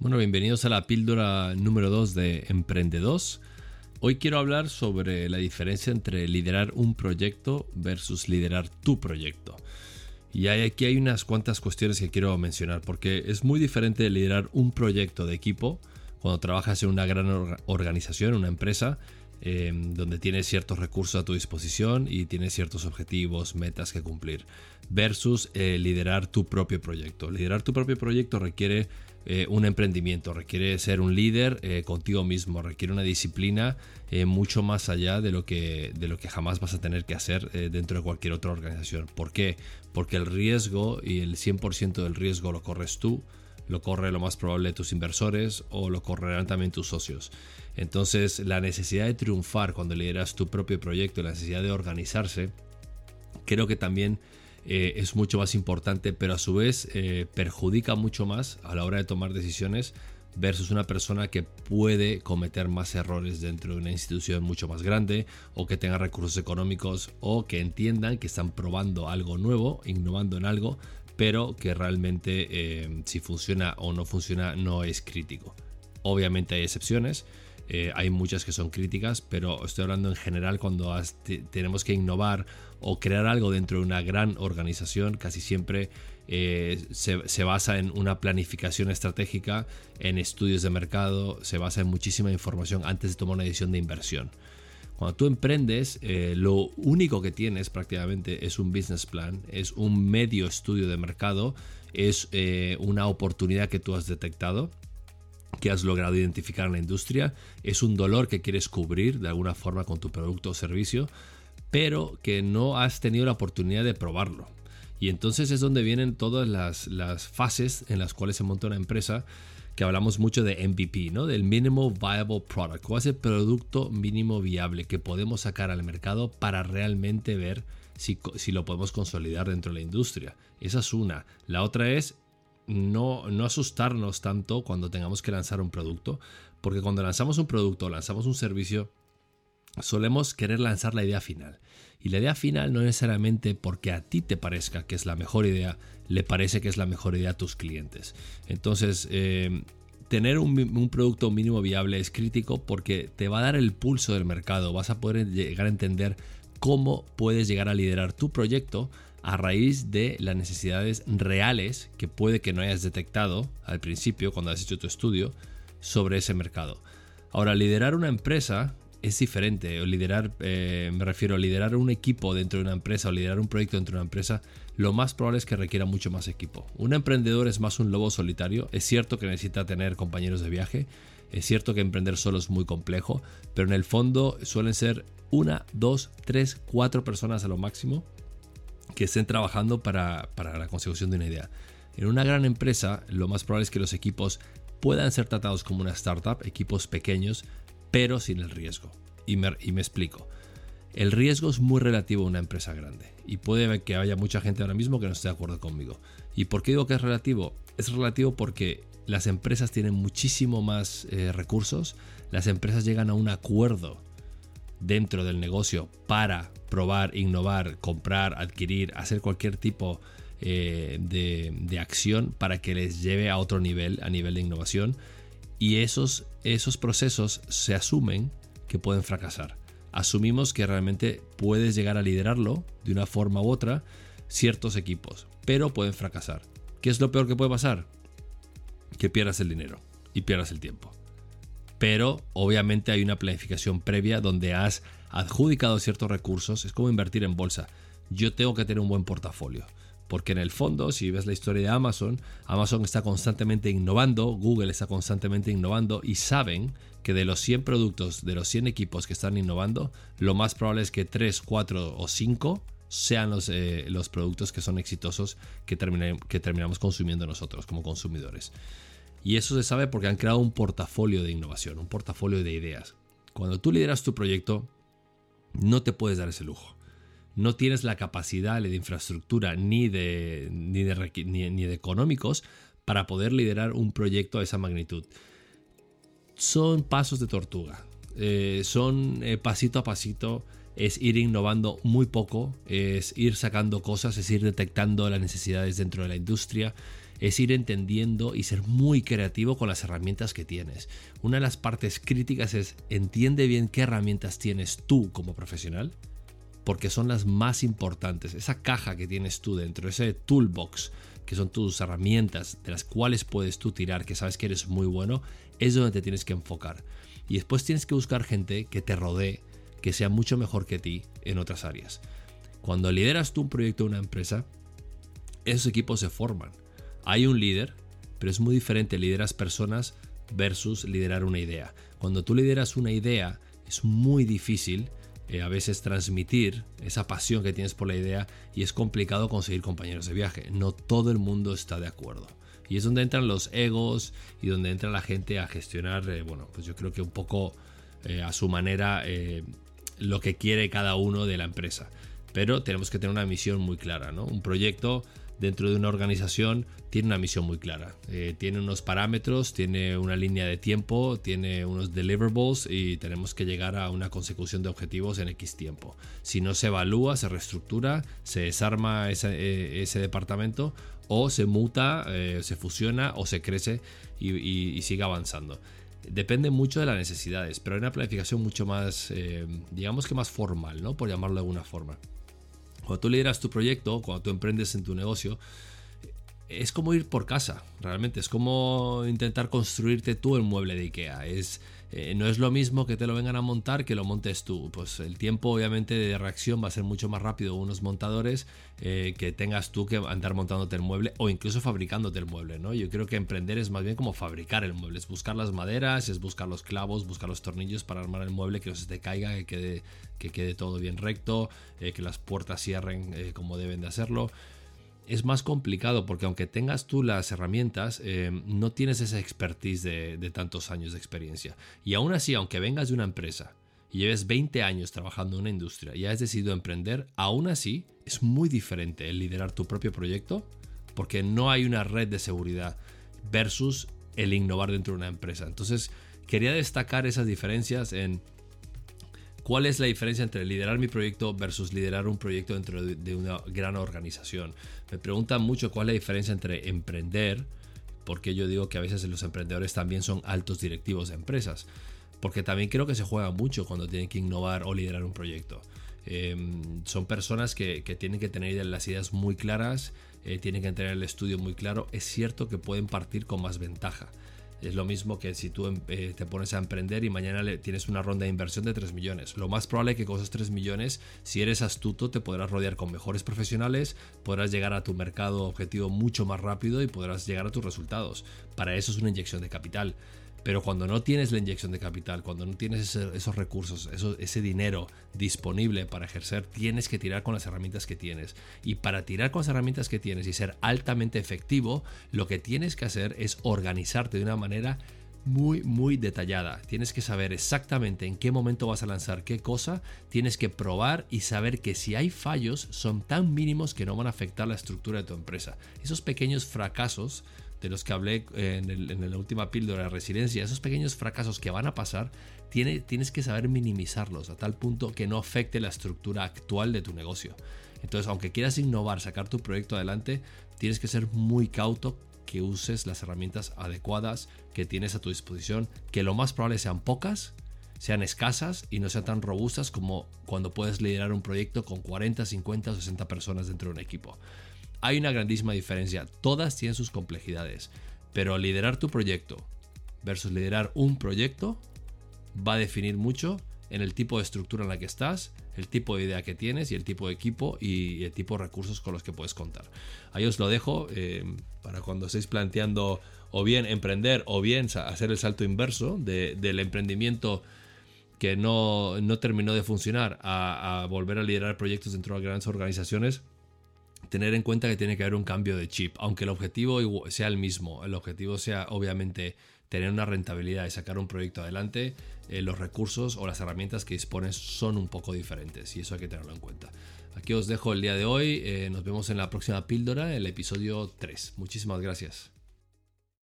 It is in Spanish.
Bueno, bienvenidos a la píldora número 2 de Emprendedos. Hoy quiero hablar sobre la diferencia entre liderar un proyecto versus liderar tu proyecto. Y aquí hay unas cuantas cuestiones que quiero mencionar, porque es muy diferente liderar un proyecto de equipo cuando trabajas en una gran organización, una empresa, Em, donde tienes ciertos recursos a tu disposición y tienes ciertos objetivos, metas que cumplir, versus eh, liderar tu propio proyecto. Liderar tu propio proyecto requiere eh, un emprendimiento, requiere ser un líder eh, contigo mismo, requiere una disciplina mucho más allá de lo, que, de lo que jamás vas a tener que hacer dentro de cualquier otra organización. ¿Por qué? Porque el riesgo y el 100% del riesgo lo corres tú, lo corre lo más probable tus inversores o lo correrán también tus socios. Entonces la necesidad de triunfar cuando lideras tu propio proyecto, la necesidad de organizarse, creo que también eh, es mucho más importante, pero a su vez eh, perjudica mucho más a la hora de tomar decisiones versus una persona que puede cometer más errores dentro de una institución mucho más grande o que tenga recursos económicos o que entiendan que están probando algo nuevo, innovando en algo, pero que realmente eh, si funciona o no funciona no es crítico. Obviamente hay excepciones, eh, hay muchas que son críticas, pero estoy hablando en general cuando tenemos que innovar o crear algo dentro de una gran organización, casi siempre eh, se, basa en una planificación estratégica, en estudios de mercado, se basa en muchísima información antes de tomar una decisión de inversión. Cuando tú emprendes, eh, lo único que tienes prácticamente es un business plan, es un medio estudio de mercado, es una oportunidad que tú has detectado que has logrado identificar en la industria, es un dolor que quieres cubrir de alguna forma con tu producto o servicio, pero que no has tenido la oportunidad de probarlo. Y entonces es donde vienen todas las, fases en las cuales se monta una empresa, que hablamos mucho de MVP, ¿no? Del Minimal Viable Product. ¿Cuál es el producto mínimo viable que podemos sacar al mercado para realmente ver si, si lo podemos consolidar dentro de la industria? Esa es una. La otra es no, no asustarnos tanto cuando tengamos que lanzar un producto, porque cuando lanzamos un producto o lanzamos un servicio, solemos querer lanzar la idea final. Y la idea final no necesariamente porque a ti te parezca que es la mejor idea, le parece que es la mejor idea a tus clientes. Entonces, eh, tener un, producto mínimo viable es crítico porque te va a dar el pulso del mercado, vas a poder llegar a entender cómo puedes llegar a liderar tu proyecto a raíz de las necesidades reales que puede que no hayas detectado al principio cuando has hecho tu estudio sobre ese mercado. Ahora, liderar una empresa es diferente. O liderar, eh, me refiero a liderar un equipo dentro de una empresa o liderar un proyecto dentro de una empresa, lo más probable es que requiera mucho más equipo. Un emprendedor es más un lobo solitario. Es cierto que necesita tener compañeros de viaje. Es cierto que emprender solo es muy complejo, pero en el fondo suelen ser una, dos, tres, cuatro personas a lo máximo que estén trabajando para, la consecución de una idea. En una gran empresa, lo más probable es que los equipos puedan ser tratados como una startup, equipos pequeños, pero sin el riesgo. Y me, y me explico. El riesgo es muy relativo a una empresa grande y puede que haya mucha gente ahora mismo que no esté de acuerdo conmigo. ¿Y por qué digo que es relativo? Es relativo porque las empresas tienen muchísimo más eh, recursos, las empresas llegan a un acuerdo dentro del negocio para probar, innovar, comprar, adquirir, hacer cualquier tipo eh, de, acción para que les lleve a otro nivel, a nivel de innovación. Y esos, esos procesos se asumen que pueden fracasar. Asumimos que realmente puedes llegar a liderarlo de una forma u otra ciertos equipos, pero pueden fracasar. ¿Qué es lo peor que puede pasar? Que pierdas el dinero y pierdas el tiempo pero obviamente hay una planificación previa donde has adjudicado ciertos recursos. Es como invertir en bolsa. Yo tengo que tener un buen portafolio. Porque en el fondo, si ves la historia de Amazon, Amazon está constantemente innovando, Google está constantemente innovando y saben que de los 100 productos, de los 100 equipos que están innovando, lo más probable es que 3, 4 o 5 sean los, eh, los productos que son exitosos que, que terminamos consumiendo nosotros como consumidores. Y eso se sabe porque han creado un portafolio de innovación, un portafolio de ideas. Cuando tú lideras tu proyecto, no te puedes dar ese lujo. No tienes la capacidad de infraestructura ni de, ni de, ni, de económicos para poder liderar un proyecto a esa magnitud. Son pasos de tortuga. Eh, son eh, pasito a pasito. Es ir innovando muy poco. Es ir sacando cosas. Es ir detectando las necesidades dentro de la industria es ir entendiendo y ser muy creativo con las herramientas que tienes. Una de las partes críticas es entiende bien qué herramientas tienes tú como profesional, porque son las más importantes. Esa caja que tienes tú dentro, ese toolbox, que son tus herramientas de las cuales puedes tú tirar, que sabes que eres muy bueno, es donde te tienes que enfocar. Y después tienes que buscar gente que te rodee, que sea mucho mejor que ti en otras áreas. Cuando lideras tú un proyecto de una empresa, esos equipos se forman. Hay un líder, pero es muy diferente lideras personas versus liderar una idea. Cuando tú lideras una idea, es muy difícil eh, a veces transmitir esa pasión que tienes por la idea y es complicado conseguir compañeros de viaje. No todo el mundo está de acuerdo. Y es donde entran los egos y donde entra la gente a gestionar, eh, bueno, pues yo creo que un poco eh, a su manera lo que quiere cada uno de la empresa. Pero tenemos que tener una misión muy clara, ¿no? Un proyecto dentro de una organización tiene una misión muy clara. Eh, tiene unos parámetros, tiene una línea de tiempo, tiene unos deliverables y tenemos que llegar a una consecución de objetivos en X tiempo. Si no se evalúa, se reestructura, se desarma ese, eh, departamento o se muta, eh, se fusiona o se crece y, sigue avanzando depende mucho de las necesidades, pero hay una planificación mucho más, digamos que más formal, ¿no? Por llamarlo de alguna forma. Cuando tú lideras tu proyecto, cuando tú emprendes en tu negocio, es como ir por casa, realmente. Es como intentar construirte tú el mueble de IKEA. Es, eh, no es lo mismo que te lo vengan a montar que lo montes tú. Pues el tiempo, obviamente, de reacción va a ser mucho más rápido unos montadores eh, que tengas tú que andar montándote el mueble o incluso fabricándote el mueble. ¿no? Yo creo que emprender es más bien como fabricar el mueble. Es buscar las maderas, es buscar los clavos, buscar los tornillos para armar el mueble, que no se te caiga, que quede, que quede todo bien recto, eh, que las puertas cierren como deben de hacerlo es más complicado porque aunque tengas tú las herramientas, eh, no tienes esa expertise de, tantos años de experiencia. Y aún así, aunque vengas de una empresa y lleves 20 años trabajando en una industria y has decidido emprender, aún así es muy diferente el liderar tu propio proyecto porque no hay una red de seguridad versus el innovar dentro de una empresa. Entonces, quería destacar esas diferencias en ¿Cuál es la diferencia entre liderar mi proyecto versus liderar un proyecto dentro de una gran organización? Me preguntan mucho cuál es la diferencia entre emprender, porque yo digo que a veces los emprendedores también son altos directivos de empresas, porque también creo que se juega mucho cuando tienen que innovar o liderar un proyecto. Em, son personas que, tienen que tener las ideas muy claras, eh, tienen que tener el estudio muy claro. Es cierto que pueden partir con más ventaja. Es lo mismo que si tú em, eh, te pones a emprender y mañana tienes una ronda de inversión de 3 millones. Lo más probable es que con esos 3 millones, si eres astuto, te podrás rodear con mejores profesionales, podrás llegar a tu mercado objetivo mucho más rápido y podrás llegar a tus resultados. Para eso es una inyección de capital. Pero cuando no tienes la inyección de capital, cuando no tienes esos recursos, ese dinero disponible para ejercer, tienes que tirar con las herramientas que tienes. Y para tirar con las herramientas que tienes y ser altamente efectivo, lo que tienes que hacer es organizarte de una manera muy muy detallada. Tienes que saber exactamente en qué momento vas a lanzar qué cosa, tienes que probar y saber que si hay fallos son tan mínimos que no van a afectar la estructura de tu empresa. Esos pequeños fracasos de los que hablé en, la última píldora de resiliencia, esos pequeños fracasos que van a pasar, tienes que saber minimizarlos a tal punto que no afecte la estructura actual de tu negocio. Entonces, aunque quieras innovar, sacar tu proyecto adelante, tienes que ser muy cauto que uses las herramientas adecuadas que tienes a tu disposición, que lo más probable sean pocas, sean escasas y no sean tan robustas como cuando puedes liderar un proyecto con 40, 50 o 60 personas dentro de un equipo hay una grandísima diferencia. Todas tienen sus complejidades. Pero liderar tu proyecto versus liderar un proyecto va a definir mucho en el tipo de estructura en la que estás, el tipo de idea que tienes y el tipo de equipo y el tipo de recursos con los que puedes contar. Ahí os lo dejo eh, para cuando estéis planteando o bien emprender o bien hacer el salto inverso del emprendimiento que no, terminó de funcionar a, a volver a liderar proyectos dentro de grandes organizaciones tener en cuenta que tiene que haber un cambio de chip, aunque el objetivo sea el mismo, el objetivo sea obviamente tener una rentabilidad y sacar un proyecto adelante, eh, los recursos o las herramientas que dispones son un poco diferentes y eso hay que tenerlo en cuenta. Aquí os dejo el día de hoy, eh, nos vemos en la próxima píldora, el episodio 3. Muchísimas gracias.